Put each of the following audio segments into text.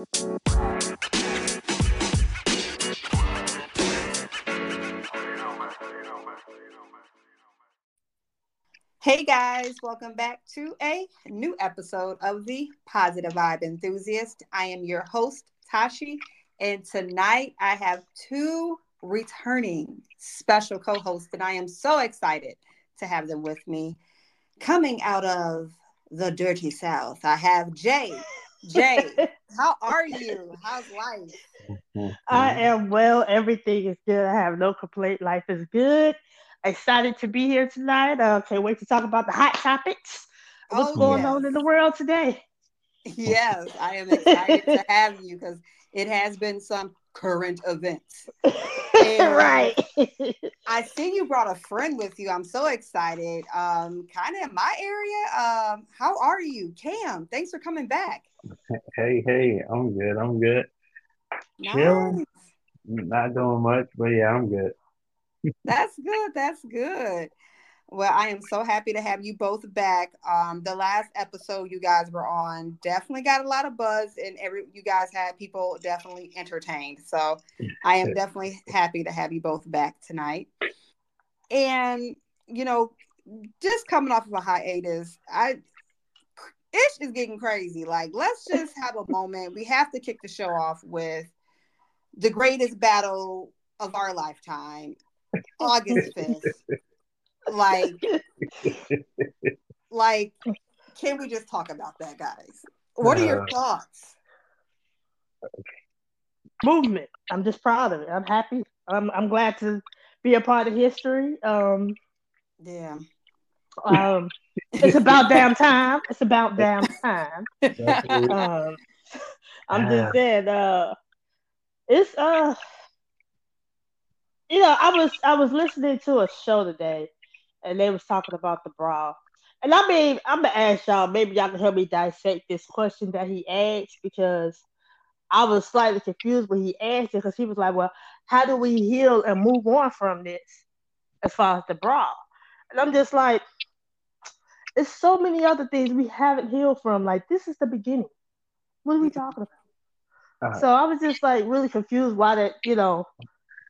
Hey guys, welcome back to a new episode of the Positive Vibe Enthusiast. I am your host, Tashi, and tonight I have two returning special co hosts, and I am so excited to have them with me. Coming out of the dirty South, I have Jai. Jai, how are you? How's life? I am well. Everything is good. I have no complaint. Life is good. Excited to be here tonight. Uh, can't wait to talk about the hot topics. What's oh, going yes. on in the world today? Yes, I am excited to have you because it has been some current events. right. I see you brought a friend with you. I'm so excited. Um, kind of in my area. Um, how are you, Kam? Thanks for coming back. Hey, hey, I'm good. I'm good. Nice. Chilling. Not doing much, but yeah, I'm good. That's good. That's good. Well, I am so happy to have you both back. Um, the last episode you guys were on definitely got a lot of buzz, and every you guys had people definitely entertained. So I am definitely happy to have you both back tonight. And you know, just coming off of a hiatus, I ish is getting crazy. Like, let's just have a moment. We have to kick the show off with the greatest battle of our lifetime, August fifth like like can we just talk about that guys? What are your uh, thoughts? Movement. I'm just proud of it. I'm happy. I'm, I'm glad to be a part of history. Um yeah. um it's about damn time. It's about damn time. Um, i'm just saying uh it's uh you know i was i was listening to a show today and they was talking about the bra. And I mean, I'm gonna ask y'all, maybe y'all can help me dissect this question that he asked because I was slightly confused when he asked it because he was like, Well, how do we heal and move on from this as far as the bra? And I'm just like, there's so many other things we haven't healed from. Like, this is the beginning. What are we talking about? Uh, so I was just like really confused why that, you know,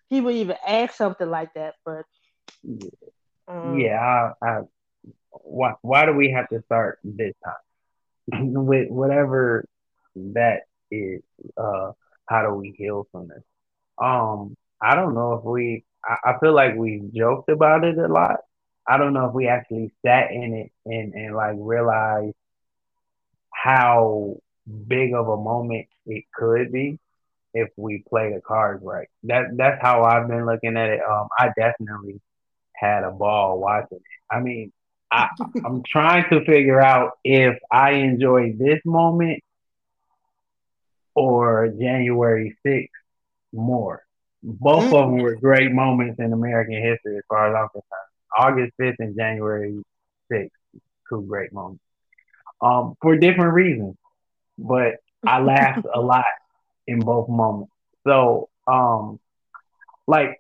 he would even ask something like that. But um, yeah, I, I, why why do we have to start this time with whatever that is? Uh, how do we heal from this? Um, I don't know if we. I, I feel like we joked about it a lot. I don't know if we actually sat in it and and like realized how big of a moment it could be if we play the cards right. That that's how I've been looking at it. Um, I definitely had a ball watching it. I mean, I, I'm trying to figure out if I enjoy this moment or January 6th more. Both mm-hmm. of them were great moments in American history as far as I'm concerned. August 5th and January 6th, two great moments. Um, for different reasons, but I laughed a lot in both moments. So, um, like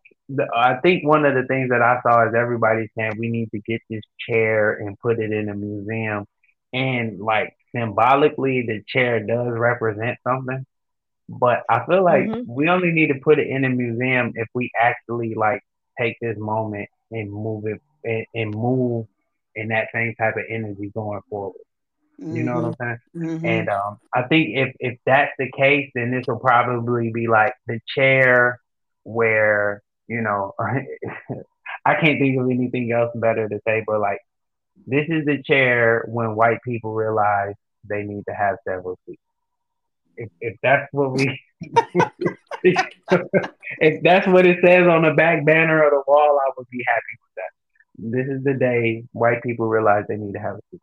I think one of the things that I saw is everybody saying we need to get this chair and put it in a museum, and like symbolically, the chair does represent something. But I feel like mm-hmm. we only need to put it in a museum if we actually like take this moment and move it and, and move in that same type of energy going forward. Mm-hmm. You know what I'm saying? Mm-hmm. And um, I think if if that's the case, then this will probably be like the chair where you know, I can't think of anything else better to say, but like, this is the chair when white people realize they need to have several seats. If, if that's what we, if that's what it says on the back banner of the wall, I would be happy with that. This is the day white people realize they need to have a seat.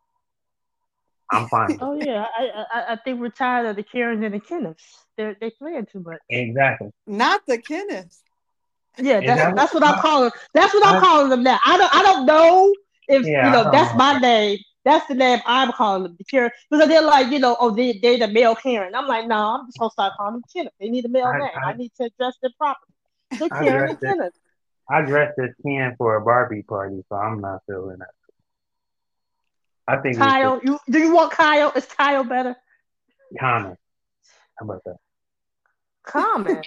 I'm fine. Oh yeah, I, I, I think we're tired of the Karens and the Kenneths. They're they playing too much. Exactly. Not the Kenneths. Yeah, that's, that that's what I'm calling. That's what I'm calling them now. I don't I don't know if yeah, you know that's know. my name. That's the name I'm calling them. Karen because they're like you know oh they they're the male Karen. I'm like no, I'm just gonna start calling them Kenneth. They need a male I, name. I, I, need to address them properly. The Karen and Kenneth. I dressed as Ken for a Barbie party, so I'm not feeling that. I think Kyle. You do you want Kyle? Is Kyle better? Connor. How about that? Common.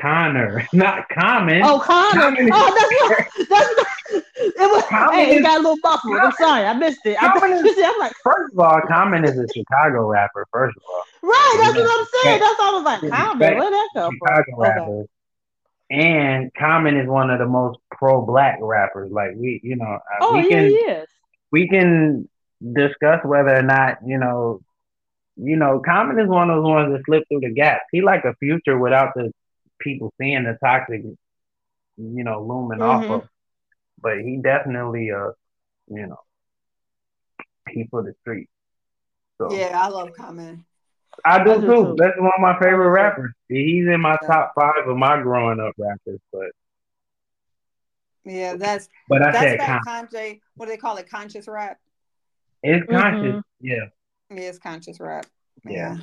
Connor, not common. Oh, Common. Common. Oh, that's not, That's what. It was. Common hey, it got a little muffled. I'm sorry, I missed it. I, Common is- I'm like, First of all, Common is a Chicago rapper. First of all, right. That's Yeah. what I'm saying. That's why I was like, Common. Where'd that come Chicago from? Okay. rapper. And Common is one of the most pro-black rappers. Like we, you know, uh, Oh we yeah, can he is. we can discuss whether or not you know, you know, Common is one of those ones that slip through the gaps. He like a future without the people seeing the toxic, you know, looming off Mhm. of. But he definitely, uh, you know, he for the street. So Yeah, I love Common. I do I do too. too. That's one of my favorite rappers. He's in my Yeah. top five of my growing up rappers. But Yeah, that's but I that's said that con- conscious. What do they call it? Conscious rap. it's conscious. Yeah, Yeah, it's conscious rap. yeah.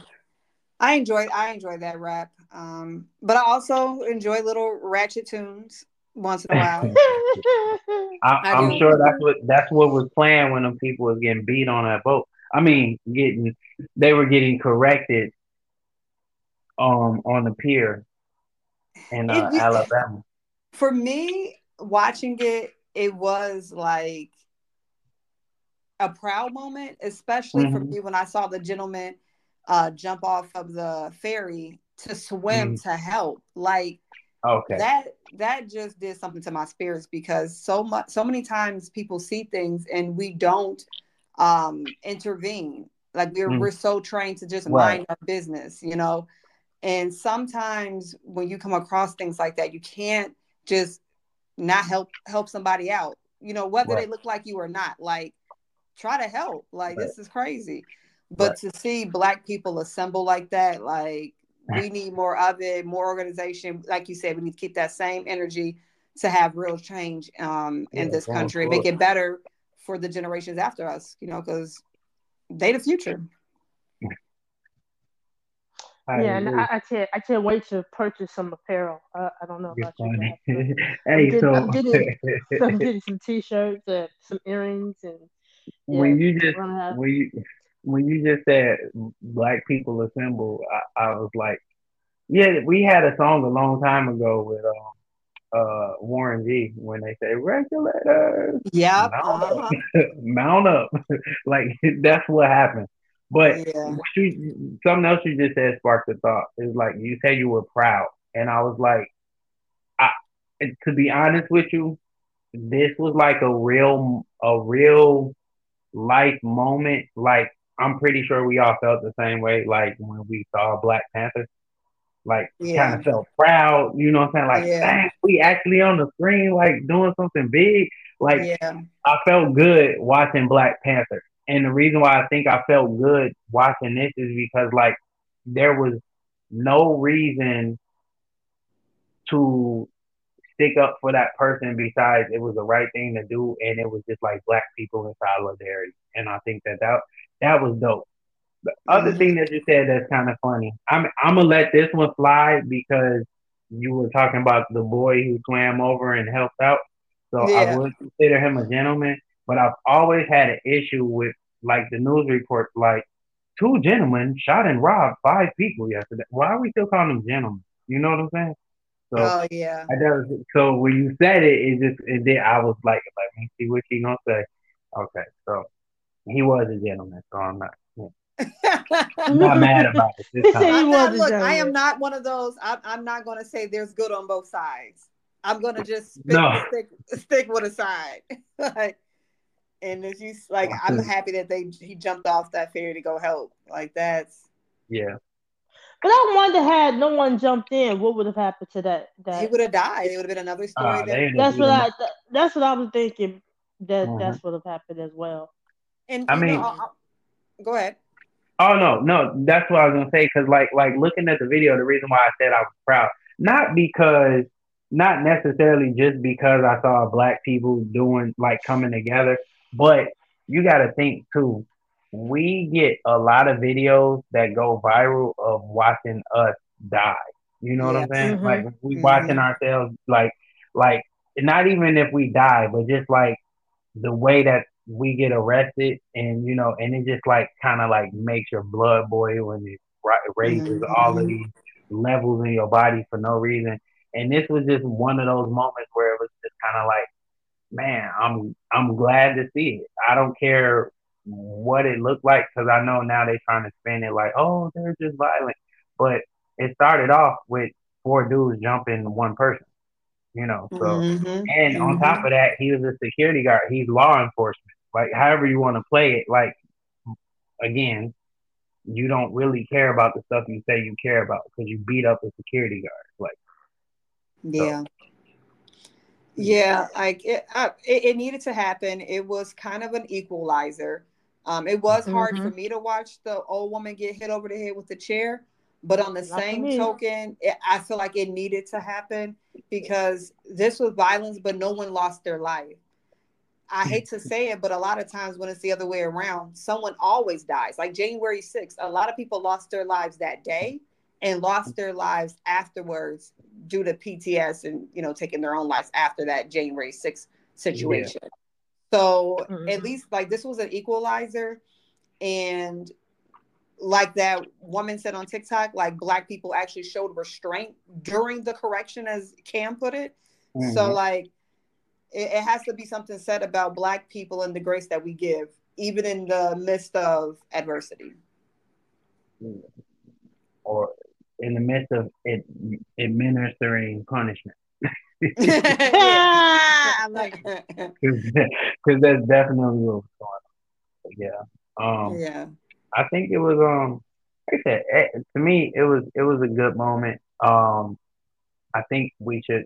I enjoy I enjoy that rap. Um, but I also enjoy little ratchet tunes once in a while. I, I'm sure that's what that's what was playing when them people was getting beat on that boat. I mean, getting they were getting corrected um on the pier in uh, It- Alabama. For me, watching it, it was like a proud moment, especially for Mhm. me when I saw the gentleman uh, jump off of the ferry to swim Mhm. to help. Like Okay. that that just did something to my spirits because so much so many times people see things and we don't um intervene like we're Mm. we're so trained to just Right. mind our business you know and sometimes when you come across things like that you can't just not help help somebody out you know whether they look like you or not like try to help like Right. this is crazy but to see black people assemble like that like we need more of it, more organization. Like you said, we need to keep that same energy to have real change um, in Yeah, this going country, make it better for the generations after us. You know, because they the future. I yeah, and. I, I can't. I can't wait to purchase some apparel. Uh, I don't know You're about you funny. guys. but hey, getting- so I'm getting- So I'm getting some t-shirts and some earrings and when you just we're gonna have- when you when you just said black people assemble, I, I was like, yeah, we had a song a long time ago with um, uh Warren G when they say regulators Yep. mount Uh-huh. up, mount up, like that's what happened. But Yeah. you, something else you just said sparked a thought. It's like you said you were proud, and I was like, I to be honest with you, this was like a real a real life moment. Like I'm pretty sure we all felt the same way. Like when we saw Black Panther, like Yeah. kind of felt proud. You know what I'm saying? Like, Yeah. we actually on the screen, like doing something big. Like Yeah. I felt good watching Black Panther. And the reason why I think I felt good watching this is because like there was no reason to stick up for that person besides it was the right thing to do and it was just like black people in solidarity. And I think that that, that was dope. The other thing that you said that's kind of funny. I'm I'm gonna let this one fly because you were talking about the boy who swam over and helped out. So I would consider him a gentleman, but I've always had an issue with like the news reports, like two gentlemen shot and robbed five people yesterday. Why are we still calling them gentlemen? You know what I'm saying? So Oh yeah. I so when you said it, it just it did. I was like, let me see what she gonna say. Okay, so he was a gentleman, so I'm not I'm not mad about it this time. he I'm not, was a look, I am not one of those. I'm, I'm not going to say there's good on both sides. I'm going to just stick, No. stick, stick with a side. like, and if you like, I'm happy that they he jumped off that ferry to go help. Like that's Yeah, But I wonder had no one jumped in, what would have happened to that? he would have died. It would have been another story. uh, that, that's what I. I. That, that's what I was thinking. That Mhm. that's what would have happened as well. And I you know, mean- I'll- I'll- go ahead. Oh no, no, that's what I was gonna say. Cause like, like looking at the video, the reason why I said I was proud, not because, not necessarily just because I saw black people doing like coming together, but you got to think too. We get a lot of videos that go viral of watching us die. You know what I'm saying? Mhm. Like we Mhm. watching ourselves, like, like not even if we die, but just like the way that we get arrested and you know and it just like kind of like makes your blood boil and it raises mm-hmm. all of these levels in your body for no reason. And this was just one of those moments where it was just kind of like, man, I'm I'm glad to see it. I don't care what it looked like because I know now they're trying to spin it like, oh, they're just violent. But it started off with four dudes jumping one person, you know. So mm-hmm. and mm-hmm. on top of that, he was a security guard. He's law enforcement. Like however you want to play it, like again, you don't really care about the stuff you say you care about because you beat up a security guard. Like, yeah. So. Yeah, like it, uh, it, it, needed to happen. It was kind of an equalizer. Um, it was mm-hmm. hard for me to watch the old woman get hit over the head with the chair, but on the Not same token, it, I feel like it needed to happen because this was violence, but no one lost their life. I hate to say it, but a lot of times when it's the other way around, someone always dies. Like January 6th, a lot of people lost their lives that day and lost their lives afterwards due to PTS and you know taking their own lives after that January 6th situation. Yeah. So mm-hmm. at least like this was an equalizer and like that woman said on TikTok, like black people actually showed restraint during the correction, as Kam put it. Mm-hmm. So like it, it, has to be something said about black people and the grace that we give, even in the midst of adversity. Or in the midst of it, administering punishment. Because that's definitely what was going on. Yeah. Um, yeah. I think it was um like I said, eh, to me it was it was a good moment. Um I think we should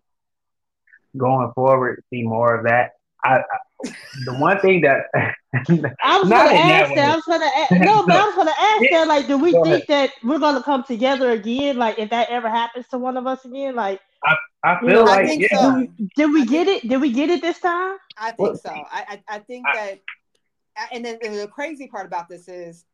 going forward see more of that. I, I the one thing that I was gonna ask that, I was gonna ask, no, but I was gonna ask that like do we think ahead. that we're gonna come together again? Like if that ever happens to one of us again, like I, I feel know, like I yeah. so. did we get it? Did we get it this time? I think so. I I, I think that and then the crazy part about this is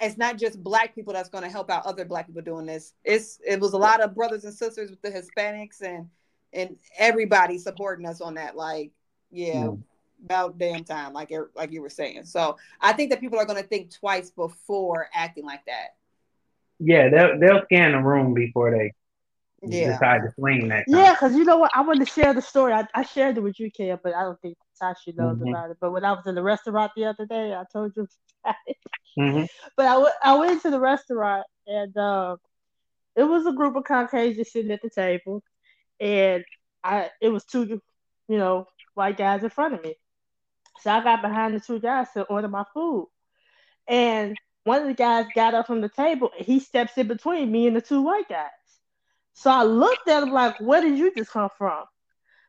it's not just black people that's going to help out other black people doing this. It's it was a lot of brothers and sisters with the Hispanics and and everybody supporting us on that. Like, yeah, mm. about damn time, like like you were saying. So I think that people are going to think twice before acting like that. Yeah, they'll they'll scan the room before they yeah. decide to swing that. Time. Yeah, because you know what, I wanted to share the story. I, I shared it with you, Kim, but I don't think Tasha knows mm-hmm. about it. But when I was in the restaurant the other day, I told you about it. Mm-hmm. But I, w- I went to the restaurant and uh, it was a group of Caucasians sitting at the table, and I it was two, you know, white guys in front of me. So I got behind the two guys to order my food, and one of the guys got up from the table. And he steps in between me and the two white guys. So I looked at him like, "Where did you just come from?"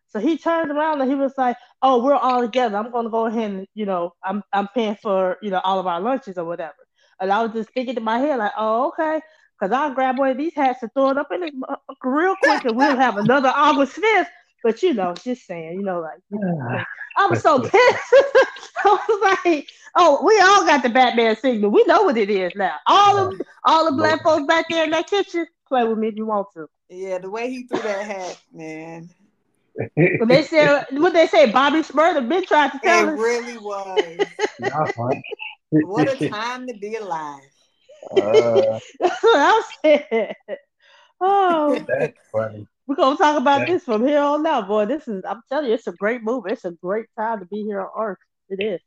So he turned around and he was like, "Oh, we're all together. I'm gonna go ahead and you know, I'm I'm paying for you know all of our lunches or whatever." And I was just thinking in my head like, "Oh, okay." Cause I'll grab one of these hats and throw it up in it uh, real quick, and we'll have another August fifth. But you know, just saying, you know, like you know, I was so pissed. I was like, "Oh, we all got the Batman signal. We know what it is now. All of all the black folks back there in that kitchen, play with me if you want to." Yeah, the way he threw that hat, man. When they said what they say, Bobby Shmurda been trying to tell it us. It really was. what a time to be alive. Uh, That's what I'm saying. Oh, that's funny. We're gonna talk about that's... this from here on out, boy. This is I'm telling you, it's a great movie. It's a great time to be here on Earth. It is.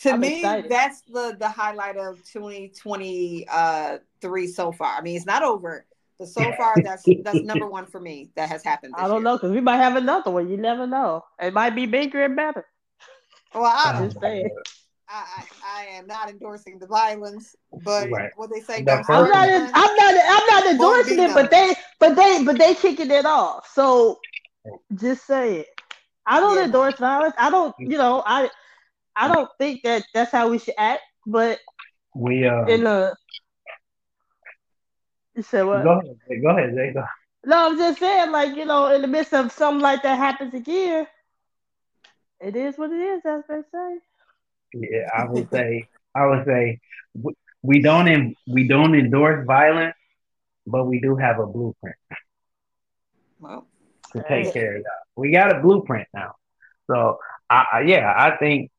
To I'm me, excited. that's the the highlight of 2023 uh, so far. I mean, it's not over but so far, that's that's number one for me that has happened. I don't year. know because we might have another one. You never know. It might be bigger and better. Well, I'm just saying. I, I, I, am not endorsing the violence, but right. what they say. I'm not, I'm not. I'm not endorsing it, but they, but they, but they kicking it off. So, just say it. I don't yeah. endorse violence. I don't. You know, I, I don't think that that's how we should act. But we uh in a you said what? Go ahead, Jai. Go ahead, Jai. Go. No, I'm just saying, like, you know, in the midst of something like that happens again, it is what it is, as they say. Yeah, I would say, I would say, we don't in, we don't endorse violence, but we do have a blueprint. Well, to take care of that, we got a blueprint now. So, I, yeah, I think,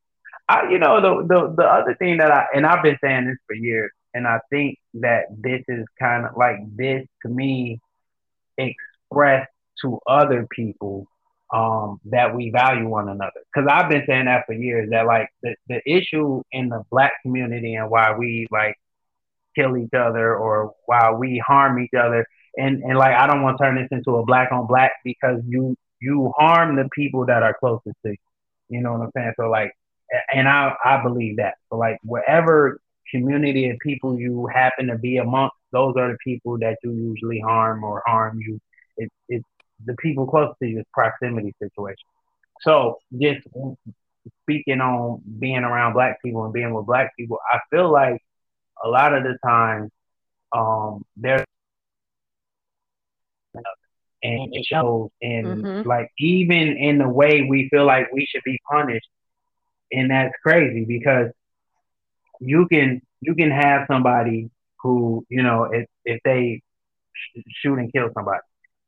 I, you know, the, the the other thing that I and I've been saying this for years, and I think that this is kind of like this to me expressed to other people um, that we value one another. Because I've been saying that for years that like the, the issue in the black community and why we like kill each other or why we harm each other. And, and like I don't want to turn this into a black on black because you you harm the people that are closest to you. You know what I'm saying? So like and I I believe that. So like whatever community of people you happen to be amongst, those are the people that you usually harm or harm you. It's it's the people close to you is proximity situation. So just speaking on being around black people and being with black people, I feel like a lot of the time um there's and it shows and mm-hmm. like even in the way we feel like we should be punished and that's crazy because you can you can have somebody who you know if if they sh- shoot and kill somebody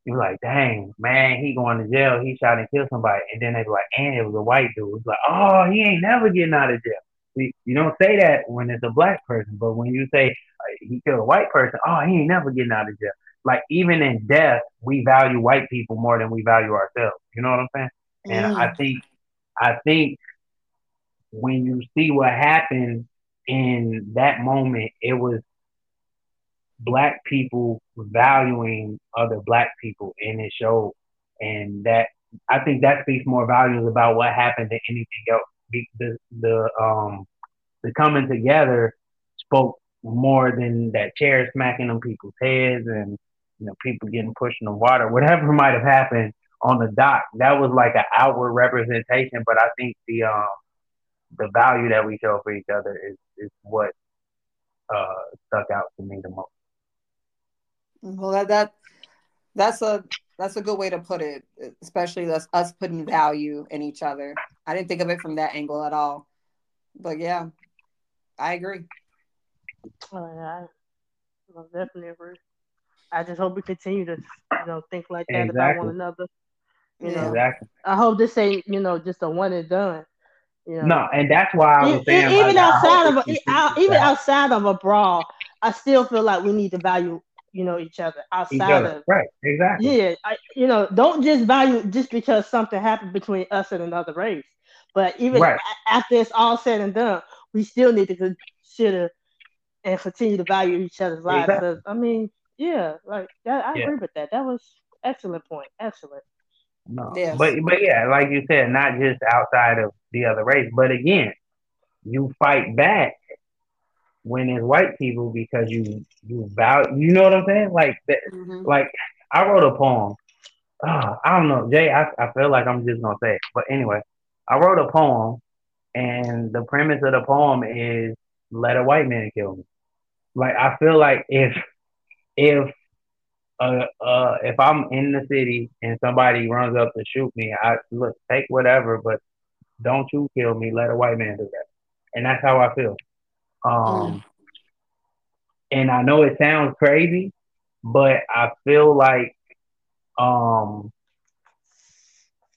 you're like, dang, man, he going to jail. He shot and killed somebody. And then they be like, and it was a white dude. It's like, oh, he ain't never getting out of jail. See, you don't say that when it's a black person, but when you say he killed a white person, oh, he ain't never getting out of jail. Like even in death, we value white people more than we value ourselves. You know what I'm saying? Mm. And I think, I think when you see what happened in that moment, it was black people valuing other black people in it show, and that I think that speaks more volumes about what happened than anything else. The the um the coming together spoke more than that chair smacking on people's heads and you know people getting pushed in the water, whatever might have happened on the dock. That was like an outward representation, but I think the um the value that we show for each other is is what uh stuck out to me the most. Well, that, that that's a that's a good way to put it, especially us us putting value in each other. I didn't think of it from that angle at all, but yeah, I agree. Oh, yeah, I definitely agree. I just hope we continue to, you know, think like that exactly. about one another. You know, exactly. I hope this ain't, you know, just a one and done. You know? No, and that's why I was saying, even like, outside of a, even outside of a brawl, I still feel like we need to value you know each other outside each other. of right exactly yeah I, you know don't just value just because something happened between us and another race but even right. after it's all said and done we still need to consider and continue to value each other's lives exactly. i mean yeah like that, i yeah. agree with that that was excellent point excellent no yes. but but yeah like you said not just outside of the other race but again you fight back when it's white people because you you value you know what I'm saying? Like that mm-hmm. like I wrote a poem. Oh, I don't know, Jai, I, I feel like I'm just gonna say it. But anyway, I wrote a poem and the premise of the poem is let a white man kill me. Like I feel like if if uh, uh, if I'm in the city and somebody runs up to shoot me, I look take whatever, but don't you kill me. Let a white man do that, and that's how I feel. Um, mm. And I know it sounds crazy, but I feel like um,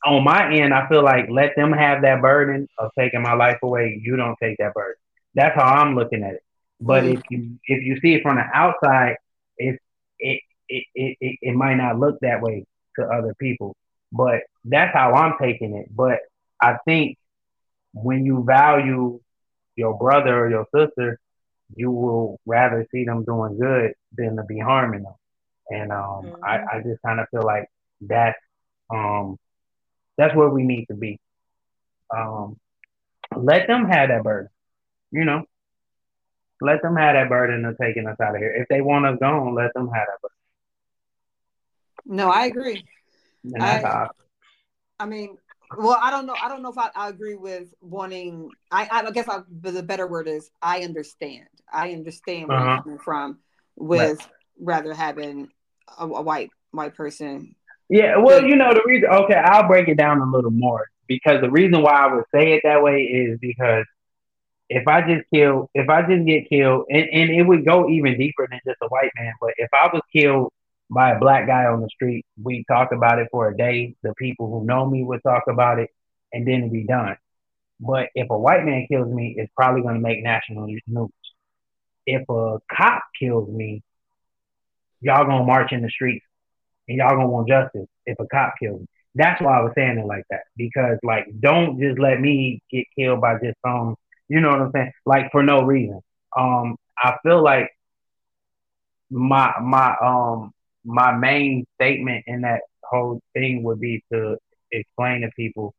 on my end, I feel like let them have that burden of taking my life away. You don't take that burden. That's how I'm looking at it. But mm. if you if you see it from the outside, it it, it it it might not look that way to other people. But that's how I'm taking it. But I think when you value your brother or your sister, you will rather see them doing good than to be harming them. And um, mm-hmm. I, I just kind of feel like that's um, that's where we need to be. Um, let them have that burden, you know. Let them have that burden of taking us out of here. If they want us gone, let them have that burden. No, I agree. I, I mean, well i don't know i don't know if i, I agree with wanting i i guess I, the better word is i understand i understand where uh-huh. you're coming from with right. rather having a, a, white white person yeah well you know the reason okay i'll break it down a little more because the reason why i would say it that way is because if i just kill if i just get killed and, and it would go even deeper than just a white man but if i was killed by a black guy on the street. We talk about it for a day. The people who know me would talk about it, and then it'd be done. But if a white man kills me, it's probably going to make national news. if a cop kills me, y'all gonna march in the streets and y'all gonna want justice if a cop kills me. That's why I was saying it like that because like don't just let me get killed by just some, you know what I'm saying? Like for no reason. Um, I feel like my my um my main statement in that whole thing would be to explain to people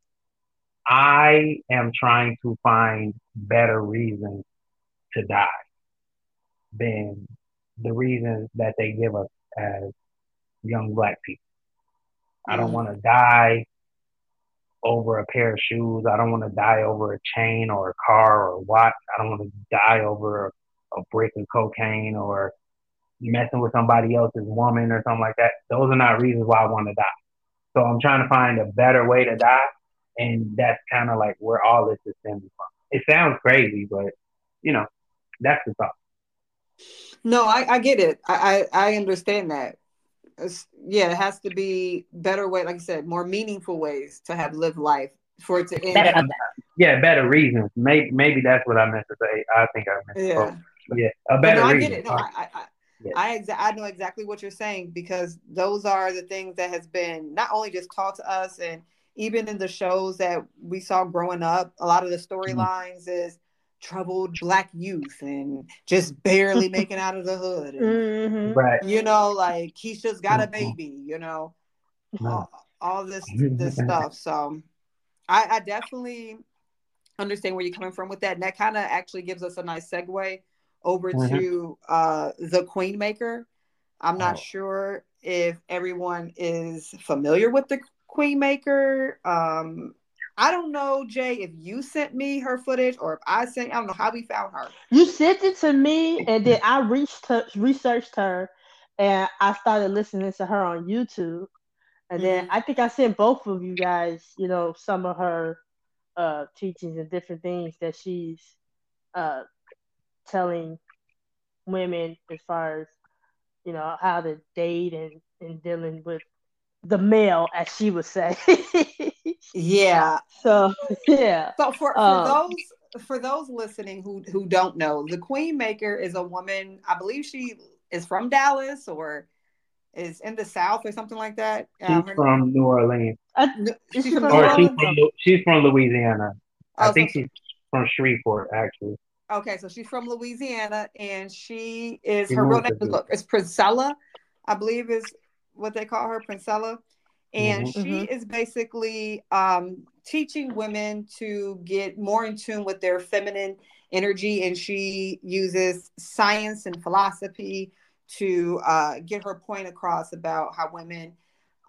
I am trying to find better reasons to die than the reasons that they give us as young black people. I don't mm. want to die over a pair of shoes. I don't want to die over a chain or a car or a watch. I don't want to die over a brick of cocaine or messing with somebody else's woman or something like that. Those are not reasons why I want to die. So I'm trying to find a better way to die. And that's kind of like where all this is stemming from. It sounds crazy, but you know, that's the thought. No, I, I get it. I, I, I understand that. It's, yeah, it has to be better way, like I said, more meaningful ways to have lived life for it to end. Better, yeah, better reasons. Maybe maybe that's what I meant to say. I think I meant. Yeah. To yeah, a better no, reason. I get it. No, I, I, yeah. I exa- I know exactly what you're saying because those are the things that has been not only just taught to us and even in the shows that we saw growing up, a lot of the mm-hmm. storylines mm-hmm. is troubled black youth and just barely making out of the hood. And, mm-hmm. Right. You know, like he's just got a mm-hmm. baby, you know, all, all, this this stuff. So I, I definitely understand where you're coming from with that. And that kind of actually gives us a nice segue over mm-hmm. to uh, the Queen Maker. I'm not oh. sure if everyone is familiar with the Queen Maker. Um, I don't know, Jai, if you sent me her footage or if I sent. I don't know how we found her. You sent it to me, and then I reached her, researched her, and I started listening to her on YouTube. And then mm-hmm. I think I sent both of you guys, you know, some of her uh, teachings and different things that she's uh, telling women as far as you know how to date and, and dealing with the male, as she would say. yeah. So yeah. So for, for um, those for those listening who who don't know, the Queen Maker is a woman. I believe she is from Dallas or is in the South or something like that. She's um, from New Orleans. Uh, she's, from, or she's from she's from Louisiana. Oh, I think so she's from Shreveport, actually. Okay, so she's from Louisiana, and she is her real name is, is Princella, I believe is what they call her, Princella, and mm-hmm. she mm-hmm. is basically um, teaching women to get more in tune with their feminine energy, and she uses science and philosophy to uh, get her point across about how women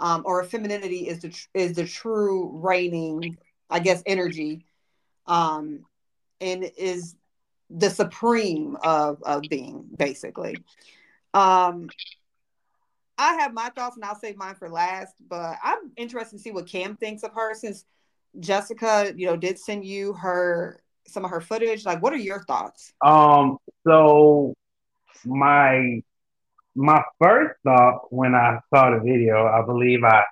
um, or femininity is the is the true reigning, I guess, energy, um, and is the supreme of of being basically. Um, I have my thoughts and I'll save mine for last, but I'm interested to see what Kam thinks of her since Jessica, you know, did send you her some of her footage. Like, what are your thoughts? Um, so my my first thought when I saw the video, I believe I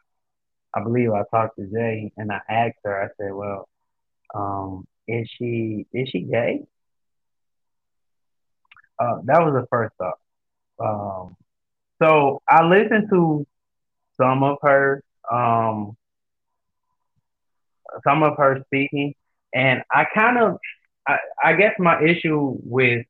I believe I talked to Jai and I asked her, I said, Well, um, is she is she gay? Uh, that was the first thought. Um, so I listened to some of her, um, some of her speaking, and I kind of, I, I guess my issue with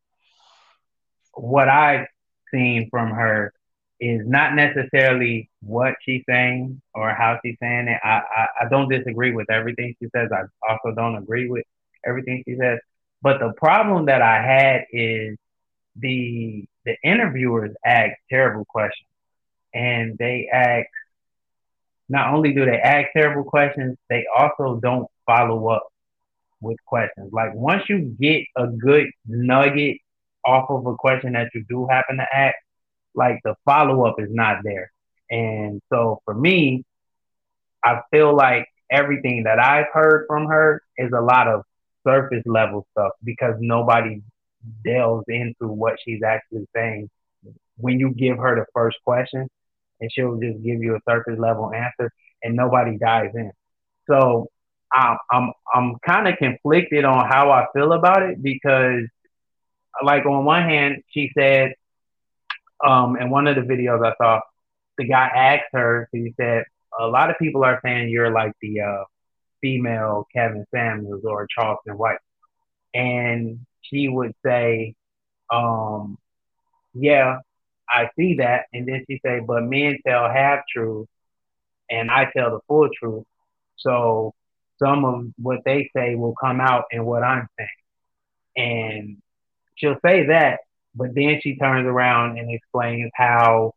what I've seen from her is not necessarily what she's saying or how she's saying it. I, I, I don't disagree with everything she says. I also don't agree with everything she says. But the problem that I had is the the interviewers ask terrible questions, and they ask. Not only do they ask terrible questions, they also don't follow up with questions. Like once you get a good nugget off of a question that you do happen to ask, like the follow up is not there. And so for me, I feel like everything that I've heard from her is a lot of surface level stuff because nobody delves into what she's actually saying. When you give her the first question, and she'll just give you a surface level answer, and nobody dives in. So I'm I'm I'm kind of conflicted on how I feel about it because like on one hand, she said, um, in one of the videos I saw, the guy asked her, he said, a lot of people are saying you're like the uh, female Kevin Samuels or Charleston White. And she would say, um, yeah, I see that. And then she say, but men tell half truth and I tell the full truth. So some of what they say will come out in what I'm saying. And she'll say that, but then she turns around and explains how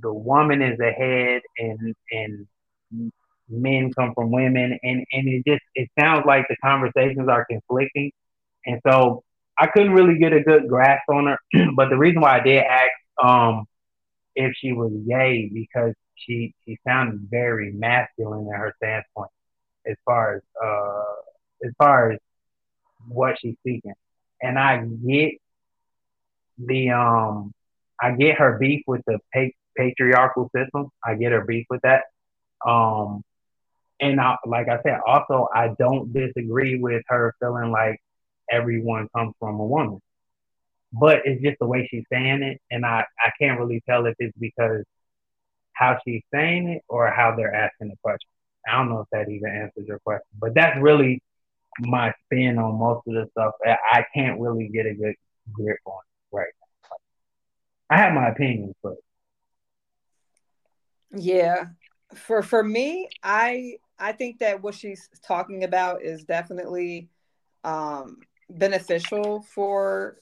the woman is ahead and and men come from women and and it just it sounds like the conversations are conflicting and so I couldn't really get a good grasp on her but the reason why I did ask um if she was gay because she she sounded very masculine in her standpoint as far as uh as far as what she's speaking and I get the um I get her beef with the patriarchal system. I get her beef with that. Um, and I, like I said, also I don't disagree with her feeling like everyone comes from a woman, but it's just the way she's saying it, and I I can't really tell if it's because how she's saying it or how they're asking the question. I don't know if that even answers your question, but that's really my spin on most of the stuff. I can't really get a good grip on it right now. I have my opinions, but yeah. For for me, I I think that what she's talking about is definitely um beneficial for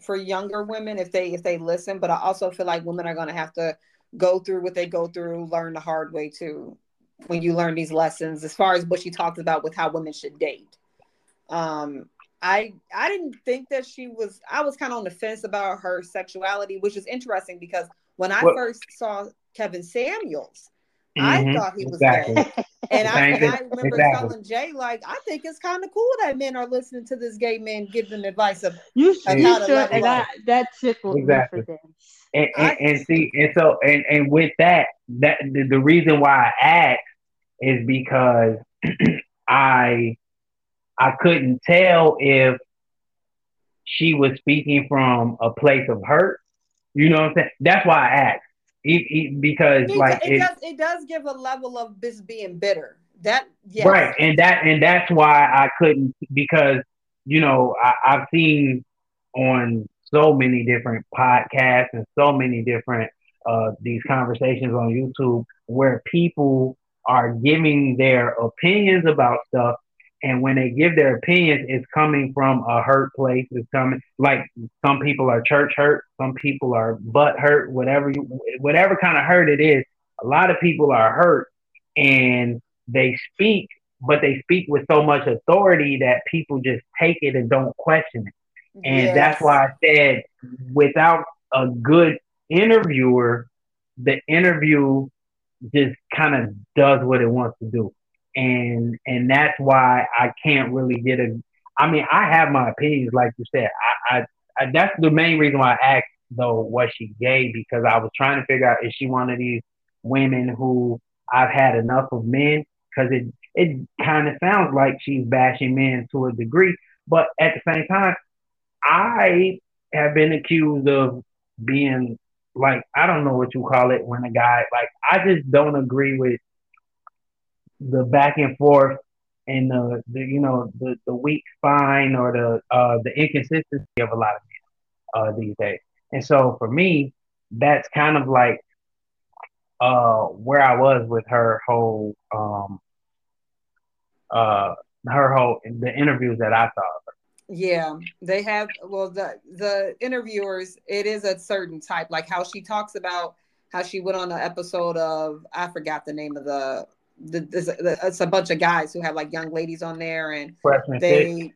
for younger women if they if they listen, but I also feel like women are going to have to go through what they go through, learn the hard way too when you learn these lessons as far as what she talked about with how women should date. Um I I didn't think that she was I was kind of on the fence about her sexuality, which is interesting because when I first saw Kevin Samuels. Mm-hmm. I thought he was exactly. gay. And I, and I remember exactly. telling Jai, like, I think it's kind of cool that men are listening to this gay man give them advice of, you should, of how should, and I, that tickled exactly. me for them. And, and, and, see, and so, and, and with that, that the, the reason why I asked is because I I couldn't tell if she was speaking from a place of hurt. You know what I'm saying? That's why I asked because it, like it, it, does it does give a level of this being bitter that yes. right and that and that's why i couldn't because you know I, i've seen on so many different podcasts and so many different uh, these conversations on youtube where people are giving their opinions about stuff and when they give their opinions, it's coming from a hurt place. It's coming like some people are church hurt, some people are butt hurt, whatever you, whatever kind of hurt it is. A lot of people are hurt, and they speak, but they speak with so much authority that people just take it and don't question it. And yes. that's why I said, without a good interviewer, the interview just kind of does what it wants to do and and that's why I can't really get a. I mean, I have my opinions, like you said. I, I, I that's the main reason why I asked though was she gay because I was trying to figure out is she one of these women who I've had enough of men because it it kind of sounds like she's bashing men to a degree, but at the same time, I have been accused of being like I don't know what you call it when a guy like I just don't agree with the back and forth and the, the you know the, the weak spine or the uh, the inconsistency of a lot of men uh, these days. And so for me, that's kind of like uh, where I was with her whole um, uh, her whole the interviews that I saw. Yeah, they have well the the interviewers. It is a certain type, like how she talks about how she went on an episode of I forgot the name of the the, it's a bunch of guys who have like young ladies on there, and freshman they, fit.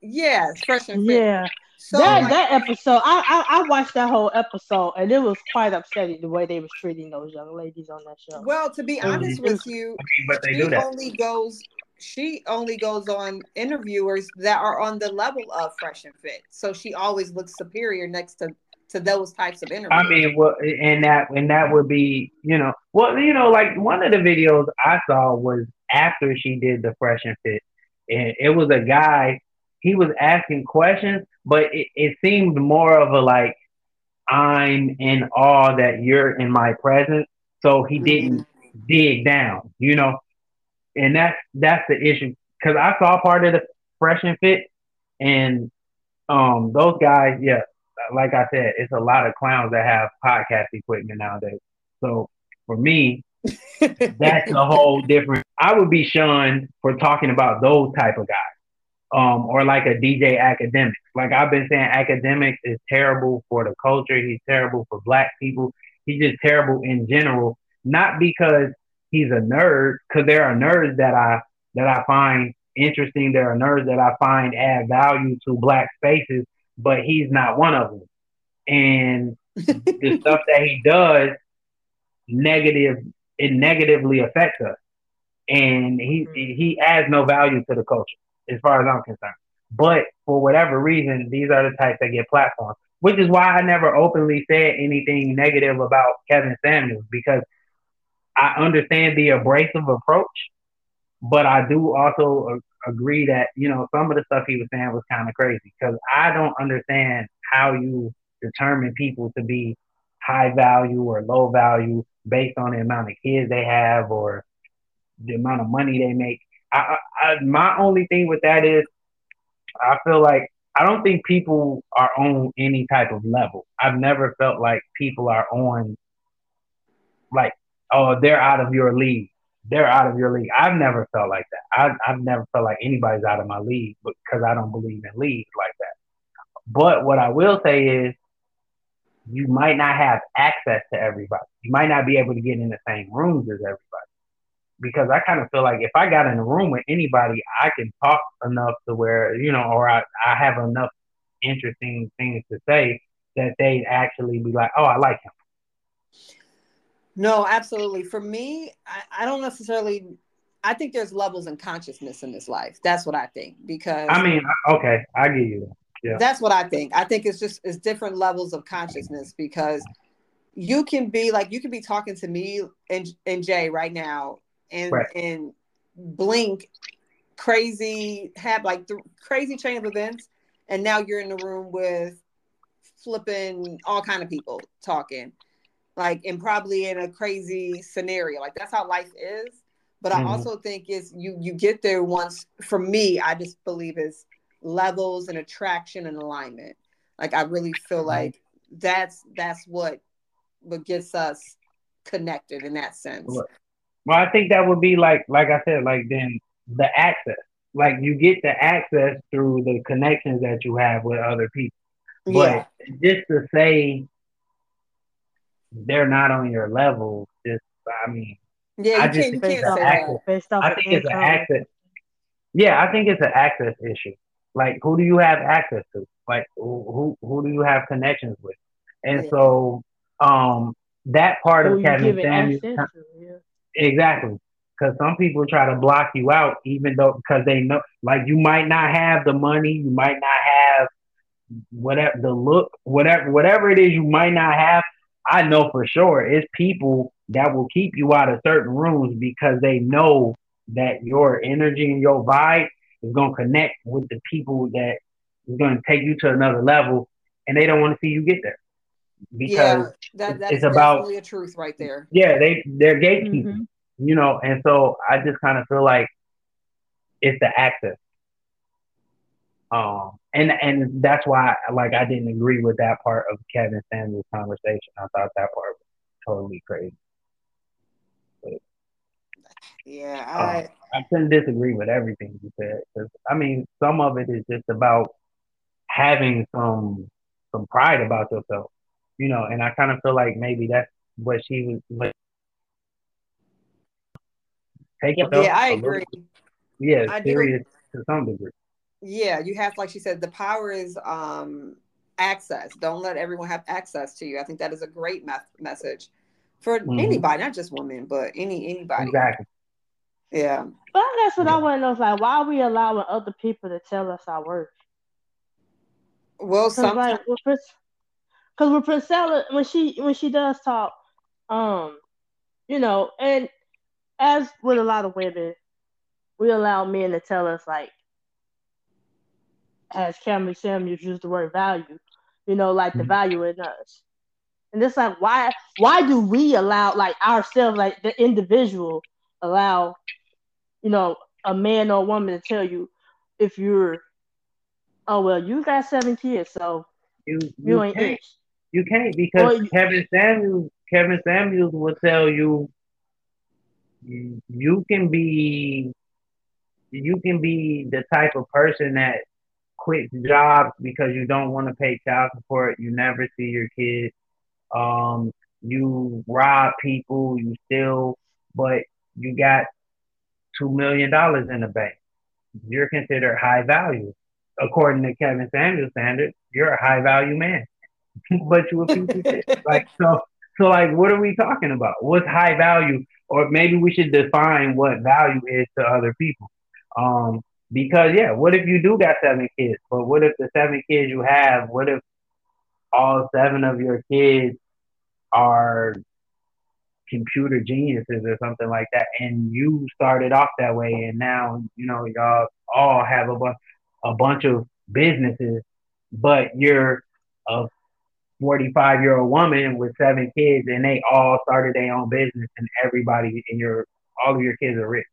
yeah, freshman yeah. So that like, that episode, I, I, I watched that whole episode, and it was quite upsetting the way they was treating those young ladies on that show. Well, to be honest mm-hmm. with you, but they she only goes she only goes on interviewers that are on the level of fresh and fit. So she always looks superior next to to those types of interviews. I mean, well, and that and that would be, you know, well, you know, like one of the videos I saw was after she did the fresh and fit, and it was a guy. He was asking questions, but it, it seemed more of a like I'm in awe that you're in my presence. So he didn't mm-hmm. dig down, you know, and that's that's the issue. Because I saw part of the fresh and fit, and um those guys, yeah, like I said, it's a lot of clowns that have podcast equipment nowadays. So for me, that's a whole different. I would be shunned for talking about those type of guys, um, or like a DJ Akademiks. Like I've been saying, Akademiks is terrible for the culture. He's terrible for black people. He's just terrible in general. Not because he's a nerd, because there are nerds that I that I find interesting. There are nerds that I find add value to black spaces, but he's not one of them. And the stuff that he does negative it negatively affects us. And he mm-hmm. he adds no value to the culture as far as I'm concerned. But for whatever reason, these are the types that get platforms, which is why I never openly said anything negative about Kevin Samuels because I understand the abrasive approach, but I do also agree that you know some of the stuff he was saying was kind of crazy because I don't understand how you determine people to be high value or low value based on the amount of kids they have or the amount of money they make. I, I, my only thing with that is, I feel like I don't think people are on any type of level. I've never felt like people are on, like, oh, they're out of your league. They're out of your league. I've never felt like that. I've, I've never felt like anybody's out of my league because I don't believe in leagues like that. But what I will say is, you might not have access to everybody. You might not be able to get in the same rooms as everybody. Because I kind of feel like if I got in a room with anybody, I can talk enough to where, you know, or I, I have enough interesting things to say that they'd actually be like, oh, I like him. No, absolutely. For me, I, I don't necessarily I think there's levels in consciousness in this life. That's what I think. Because I mean, okay, I get you. Yeah. That's what I think. I think it's just it's different levels of consciousness because you can be like you can be talking to me and and Jai right now and right. and blink crazy have like the crazy chain of events and now you're in the room with flipping all kind of people talking like and probably in a crazy scenario like that's how life is but mm-hmm. i also think is you you get there once for me i just believe is levels and attraction and alignment. Like I really feel mm-hmm. like that's that's what what gets us connected in that sense. Well, I think that would be like like I said, like then the access. Like you get the access through the connections that you have with other people. But yeah. just to say they're not on your level, just I mean yeah, I just think it's an access. I think it's an access. Yeah, I think it's an access issue. Like, who do you have access to? Like, who who do you have connections with? And yeah. so, um, that part who of Kevin Samuels, yeah. exactly, because some people try to block you out, even though because they know, like, you might not have the money, you might not have whatever the look, whatever whatever it is, you might not have. I know for sure it's people that will keep you out of certain rooms because they know that your energy and your vibe is going to connect with the people that is going to take you to another level, and they don't want to see you get there because yeah, that, that's it's about a truth right there. Yeah, they they're gatekeeping, mm-hmm. you know, and so I just kind of feel like it's the access. Um, and and that's why like I didn't agree with that part of Kevin Samuels' conversation. I thought that part was totally crazy. But, yeah, I um, I couldn't disagree with everything you said. Cause, I mean, some of it is just about having some some pride about yourself, you know. And I kind of feel like maybe that's what she was. But take. Yeah, I agree. Little, yeah, I serious do. to some degree. Yeah, you have, like she said, the power is um access. Don't let everyone have access to you. I think that is a great me- message for mm-hmm. anybody, not just women, but any anybody. Exactly. Yeah. But that's what yeah. I want to know is like, why are we allowing other people to tell us our worth? Well, sometimes because like, with Priscilla, when she when she does talk, um, you know, and as with a lot of women, we allow men to tell us like as Cameron Samuels used the word value, you know, like the Mhm. value in us. And it's like why why do we allow like ourselves, like the individual, allow, you know, a man or a woman to tell you if you're oh well you got seven kids, so You you you ain't can't it. you can't because Well, you- Kevin Samuels Kevin Samuels will tell you you can be you can be the type of person that quits jobs because you don't want to pay child support, you never see your kids, um, you rob people, you steal, but you got two million dollars in the bank. You're considered high value. According to Kevin Samuels standards, you're a high value man. but you a piece of shit. Like so so like what are we talking about? What's high value? Or maybe we should define what value is to other people. Um because yeah, what if you do got seven kids? But what if the seven kids you have, what if all seven of your kids are computer geniuses or something like that and you started off that way and now you know y'all all have a, bu- a bunch of businesses but you're a 45 year old woman with seven kids and they all started their own business and everybody in your all of your kids are rich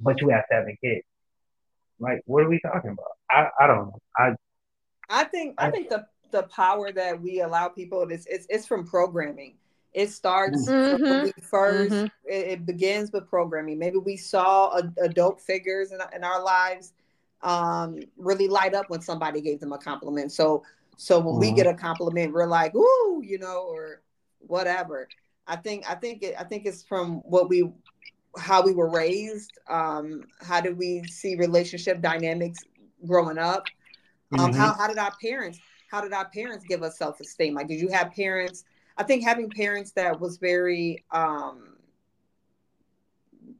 but you have seven kids like what are we talking about i, I don't know i I think I think the the power that we allow people is it's, it's from programming. It starts from when Mhm. we 1st Mhm. It, it begins with programming. Maybe we saw a, adult figures in, in our lives um, really light up when somebody gave them a compliment. So so when we Mhm. get a compliment, we're like, "Ooh," you know, or whatever. I think I think it, I think it's from what we how we were raised. Um, how did we see relationship dynamics growing up? Um, Mhm. how, how did our parents how did our parents give us self-esteem like did you have parents i think having parents that was very um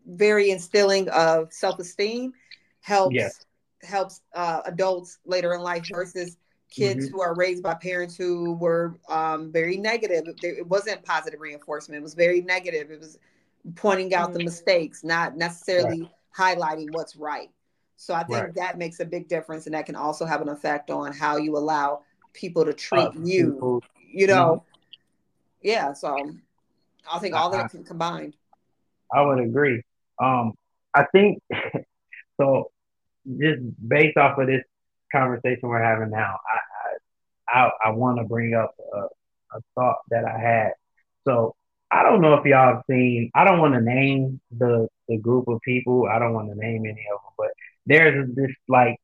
very instilling of self-esteem helps Yes. helps uh, adults later in life versus kids Mhm. who are raised by parents who were um, very negative it wasn't positive reinforcement it was very negative it was pointing out the Mhm. mistakes not necessarily highlighting what's right so I think Right. that makes a big difference, and that can also have an effect on how you allow people to treat Uh, you. people- You know, yeah. So I think all that can combined. I would agree. Um, I think so. Just based off of this conversation we're having now, I I, I, I want to bring up a, a thought that I had. So I don't know if y'all have seen. I don't want to name the the group of people. I don't want to name any of them, but there's this like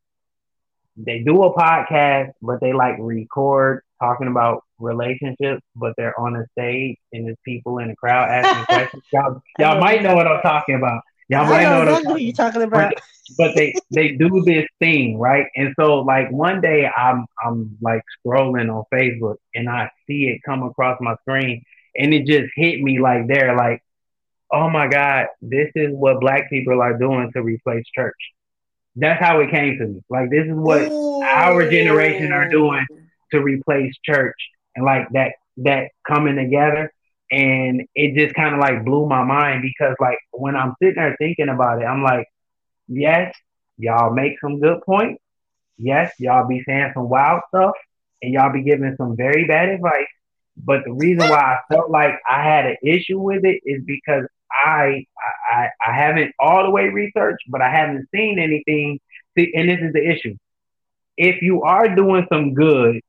they do a podcast, but they like record talking about relationships, but they're on a stage and there's people in the crowd asking questions. Y'all, y'all might know what I'm talking about. Y'all I might know know what I'm exactly talking you're talking about. but they they do this thing right and so like one day i'm i'm like scrolling on facebook and i see it come across my screen and it just hit me like there like oh my god this is what black people are doing to replace church. That's how it came to me. Like this is what our generation are doing to replace church and like that that coming together. And it just kind of like blew my mind because like when i'm sitting there thinking about it i'm like yes y'all make some good points. Yes y'all be saying some wild stuff and y'all be giving some very bad advice but the reason why i felt like i had an issue with it is because i i i haven't all the way researched but i haven't seen anything see, and this is the issue if you are doing some good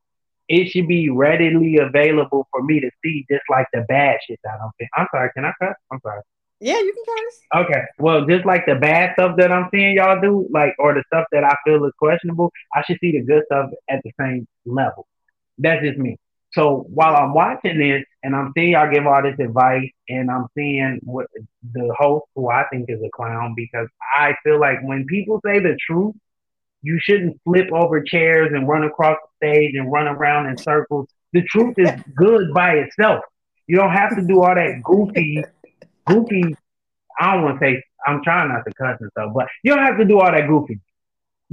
it should be readily available for me to see, just like the bad shit that I'm seeing. I'm sorry, can I cut? I'm sorry. Yeah, you can curse. Okay, well, just like the bad stuff that I'm seeing y'all do, like, or the stuff that I feel is questionable, I should see the good stuff at the same level. That's just me. So while I'm watching this and I'm seeing y'all give all this advice, and I'm seeing what the host, who I think is a clown, because I feel like when people say the truth, you shouldn't flip over chairs and run across the stage and run around in circles. The truth is good by itself. You don't have to do all that goofy, goofy. I don't want to say. I'm trying not to cuss and stuff, but you don't have to do all that goofy.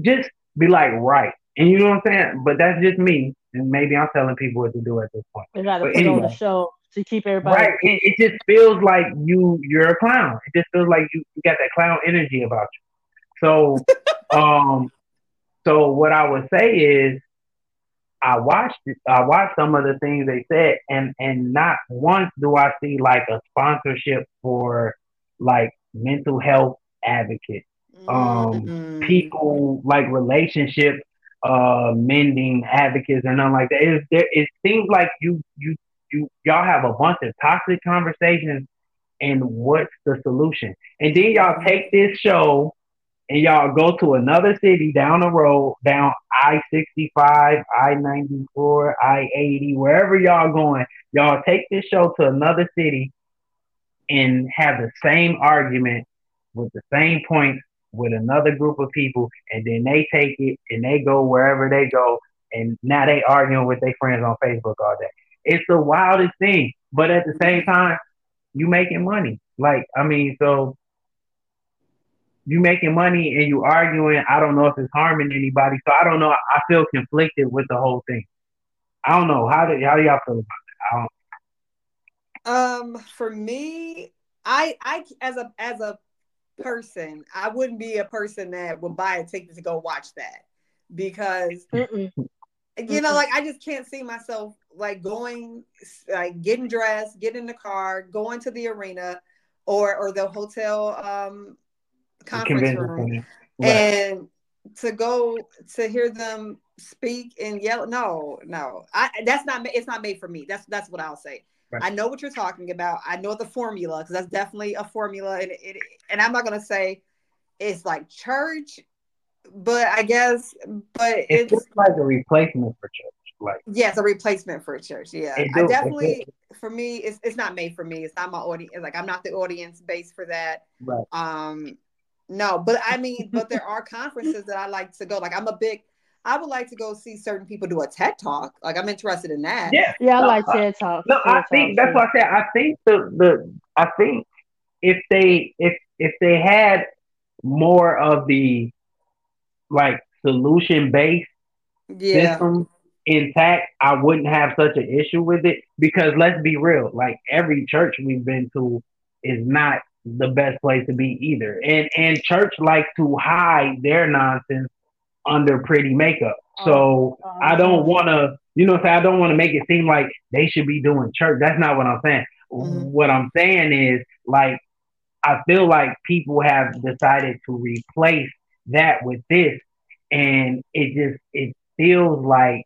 Just be like right, and you know what I'm saying. But that's just me, and maybe I'm telling people what to do at this point. They got to But put on anyway. the show to keep everybody. Right? It, it just feels like you you're a clown. It just feels like you, you got that clown energy about you. So, um, So what I would say is, I watched it, I watched some of the things they said, and and not once do I see like a sponsorship for like mental health advocates, um, mm-hmm. people like relationship uh mending advocates or nothing like that. It, it seems like you you you y'all have a bunch of toxic conversations and what's the solution? And then y'all take this show and y'all go to another city down the road, down I 65, I 94, I 80, wherever y'all going, y'all take this show to another city and have the same argument with the same points with another group of people, and then they take it and they go wherever they go, and now they arguing with their friends on Facebook all day. It's the wildest thing, but at the same time, you making money. Like I mean, so you making money and you arguing. I don't know if it's harming anybody, so I don't know. I feel conflicted with the whole thing. I don't know how do how do y'all feel about that? Um, for me, I I as a as a person, I wouldn't be a person that would buy a ticket to go watch that because Mm-mm. you know, like I just can't see myself like going, like getting dressed, getting in the car, going to the arena or or the hotel um conference room, right. and to go to hear them speak and yell. No, no, I that's not. It's not made for me. That's that's what I'll say. Right. I know what you're talking about. I know the formula because that's definitely a formula, and it, and I'm not gonna say it's like church, but I guess, but it's, it's like a replacement for church. Like yes, a replacement for a church. Yeah, I definitely for me, it's it's not made for me. It's not my audience. Like I'm not the audience base for that. Right. Um, no, but I mean, but there are conferences that I like to go. Like I'm a big I would like to go see certain people do a TED talk. Like I'm interested in that. Yeah, yeah, I like TED talk. No, I think that's what I said. I think the the I think if they if if they had more of the like solution based yeah. system intact, I wouldn't have such an issue with it. Because let's be real, like every church we've been to is not the best place to be either. And and church likes to hide their nonsense under pretty makeup. So oh, I don't want to, you know, say I don't want to make it seem like they should be doing church. That's not what I'm saying. Mm-hmm. What I'm saying is like I feel like people have decided to replace that with this, and it just it feels like.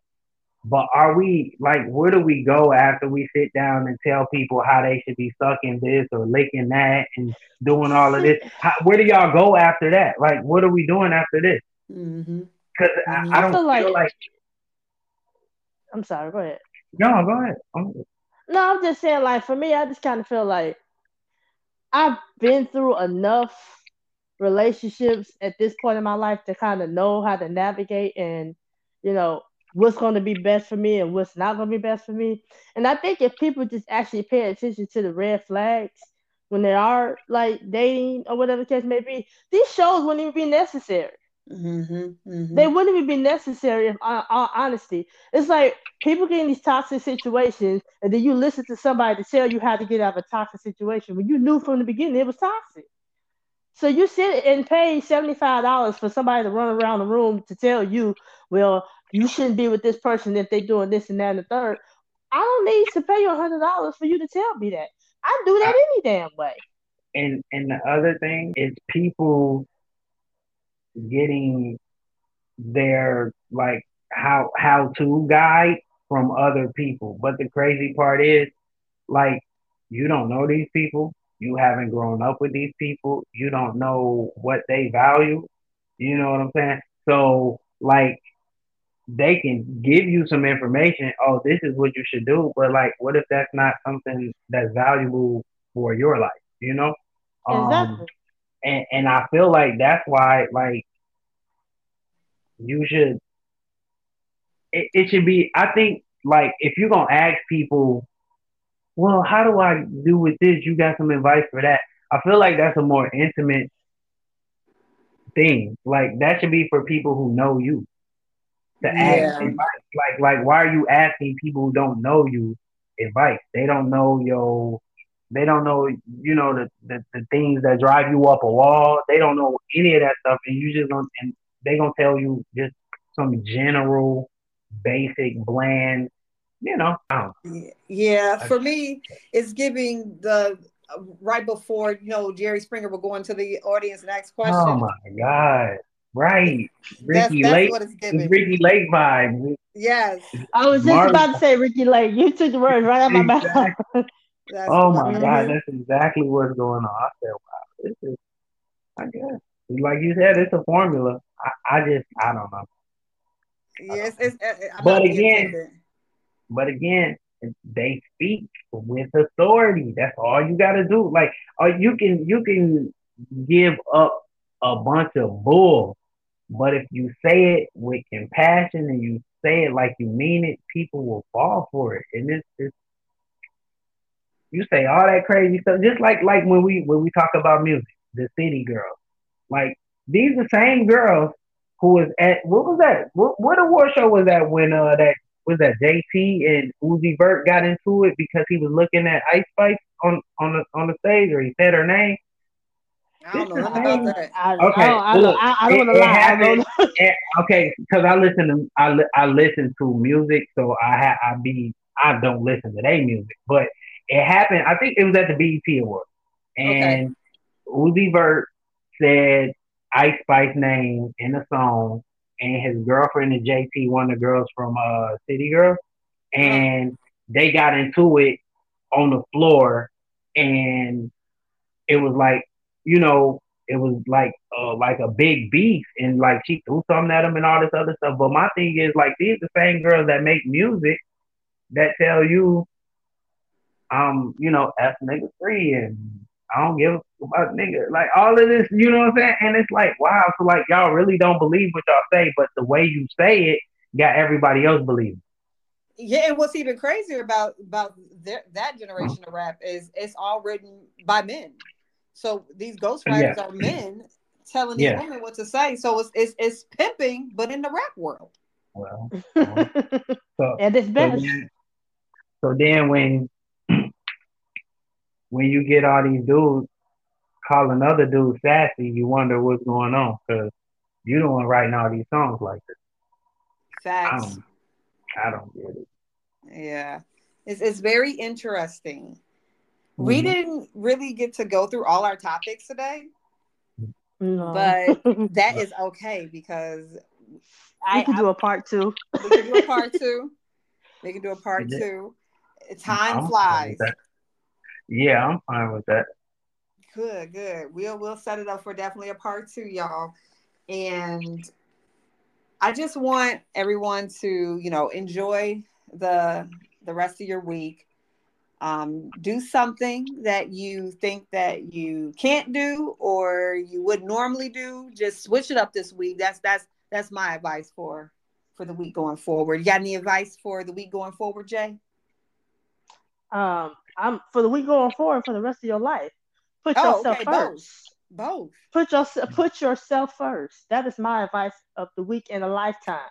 But are we like where do we go after we sit down and tell people how they should be sucking this or licking that and doing all of this? How, where do y'all go after that? Like, what are we doing after this? Mm-hmm. Because mm-hmm. I, I, don't feel like, feel like, I'm sorry. Go ahead. No, go ahead. I'm... No, I'm just saying. Like for me, I just kind of feel like I've been through enough relationships at this point in my life to kind of know how to navigate and you know what's going to be best for me and what's not going to be best for me. And I think if people just actually pay attention to the red flags when they are like dating or whatever the case may be, these shows wouldn't even be necessary. Mm-hmm, mm-hmm. They wouldn't even be necessary if uh, uh, honesty. It's like people get in these toxic situations, and then you listen to somebody to tell you how to get out of a toxic situation when you knew from the beginning it was toxic. So you sit and pay seventy five dollars for somebody to run around the room to tell you, well, you shouldn't be with this person if they're doing this and that and the third. I don't need to pay you hundred dollars for you to tell me that. I do that any damn way. And and the other thing is people getting their like how how to guide from other people. But the crazy part is like you don't know these people. You haven't grown up with these people. You don't know what they value. You know what I'm saying? So like they can give you some information. Oh, this is what you should do. But like, what if that's not something that's valuable for your life? You know? Exactly. Um, and and I feel like that's why like you should it, it should be I think like if you're gonna ask people, well, how do I do with this? You got some advice for that? I feel like that's a more intimate thing. Like that should be for people who know you. To ask advice. Like like why are you asking people who don't know you advice? They don't know your they don't know, you know, the, the, the things that drive you up a wall. They don't know any of that stuff, and you just don't. And they gonna tell you just some general, basic, bland. You know, Yeah, for me, it's giving the uh, right before you know Jerry Springer will go into the audience and ask questions. Oh my god! Right, That's, Ricki that's Lake, what it's giving. Ricki Lake vibe. Yes, I was just Marlon- about to say Ricki Lake. You took the words right out of my mouth. That's Oh my god, that's exactly what's going on. I said, wow, this is, I guess, like you said, it's a formula. I, I just, I don't know. Yes, it's, uh, I'm But again- But again, they speak with authority. That's all you got to do. Like, or you can you can give up a bunch of bull, but if you say it with compassion and you say it like you mean it, people will fall for it. And it's, it's you say all that crazy stuff, just like like when we when we talk about music, the city girls. Like these the same girls who was at what was that? What, what award show was that when uh that was that JT and Uzi Vert got into it because he was looking at Ice Spice on on the on the stage or he said her name. I don't know This nothing is about that. I, Okay, I don't, I look, I, I don't it- it happened- don't okay, because I listen to I, li- I listen to music, so I ha- I be I don't listen to their music, but it happened. I think it was at the BET Awards, and Uzi Vert said Ice Spice name in a song, and his girlfriend and JT, one of the girls from uh City Girls, and they got into it on the floor, and it was like you know it was like uh, like a big beef and like she threw something at him and all this other stuff. But my thing is like these the same girls that make music that tell you um, you know, F nigga free and I don't give a fuck about nigga. Like all of this, you know what I'm saying? And it's like, wow, so like y'all really don't believe what y'all say, but the way you say it got everybody else believing. Yeah, and what's even crazier about about their, that generation of rap is it's all written by men. So these ghostwriters Yeah. are men telling these women what to say. So it's, it's it's pimping, but in the rap world. Well, know. so and it's So best. then, so then when when you get all these dudes calling other dudes sassy, you wonder what's going on because you the one writing all these songs like this. I Facts. don't, I don't get it. Yeah. It's it's very interesting. We Mhm. didn't really get to go through all our topics today, No. but that is okay because I, could do a part two. we can do a part two. We can do a part two. Time fine with flies. That. Yeah, I'm fine with that. Good, good. We'll we'll set it up for definitely a part two, y'all. And I just want everyone to, you know, enjoy the the rest of your week. Um, do something that you think that you can't do or you would normally do. Just switch it up this week. That's that's that's my advice for for the week going forward. You got any advice for the week going forward, Jai? Um, I'm for the week going forward for the rest of your life. Put Oh, yourself okay, first. Both. Put yourself put yourself first. That is my advice of the week in a lifetime.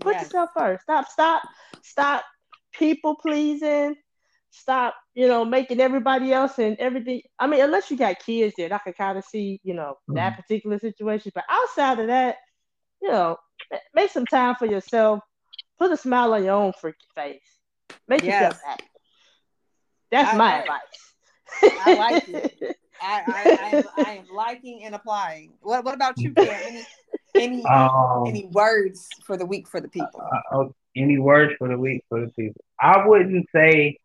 Put Yes. yourself first. Stop, stop, stop people pleasing. Stop, you know, making everybody else and everything. I mean, unless you got kids that I can kind of see, you know, that mm-hmm. particular situation. But outside of that, you know, make some time for yourself. Put a smile on your own freaking face. Make yourself happy. That's I- my I- advice. I like it. I, I, I, am, I am liking and applying. What What about you, Kam? Any any, Um, any words for the week for the people? uh, uh, any words for the week for the people? I wouldn't say.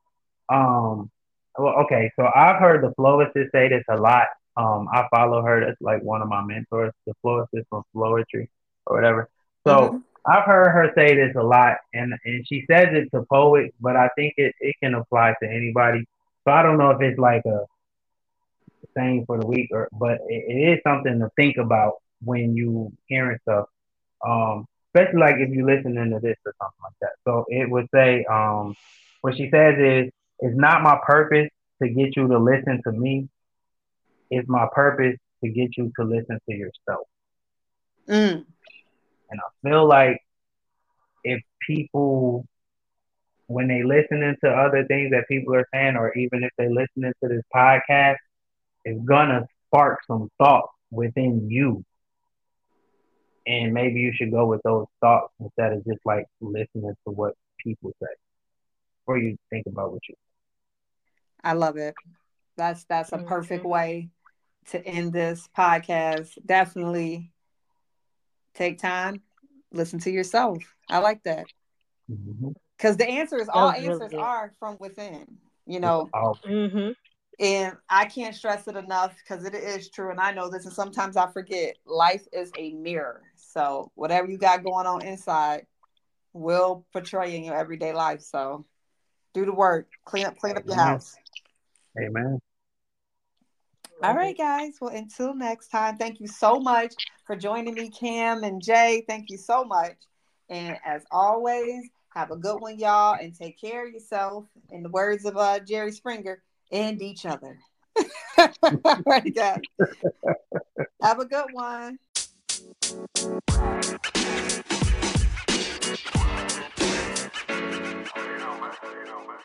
Um, well, okay, so I've heard the florist say this a lot. Um, I follow her. That's like one of my mentors, the florist from Floristry or whatever. So Mhm. I've heard her say this a lot, and and she says it to poets, but I think it, it can apply to anybody. So I don't know if it's like a thing for the week, or but it, it is something to think about when you hearing stuff. Um, especially like if you're listening to this or something like that. So it would say, um, what she says is, it's not my purpose to get you to listen to me. It's my purpose to get you to listen to yourself. Mm. And I feel like if people, when they listening to other things that people are saying, or even if they listening to this podcast, it's gonna spark some thoughts within you. and maybe you should go with those thoughts instead of just like listening to what people say, or you think about what you. I love it. That's that's a perfect mm-hmm. way to end this podcast. Definitely take time, listen to yourself. I like that. Because mm-hmm. the answers, all answers are from within, you know. Mm-hmm. And I can't stress it enough because it is true. And I know this, and sometimes I forget life is a mirror. So whatever you got going on inside will portray in your everyday life. So do the work, clean up, clean up your house. Amen. All right, guys. Well, until next time, thank you so much for joining me, Kam and Jai. Thank you so much. And as always, have a good one, y'all, and take care of yourself. In the words of uh, Jerry Springer, and each other. All right, guys. have a good one. You know, man. You know, man.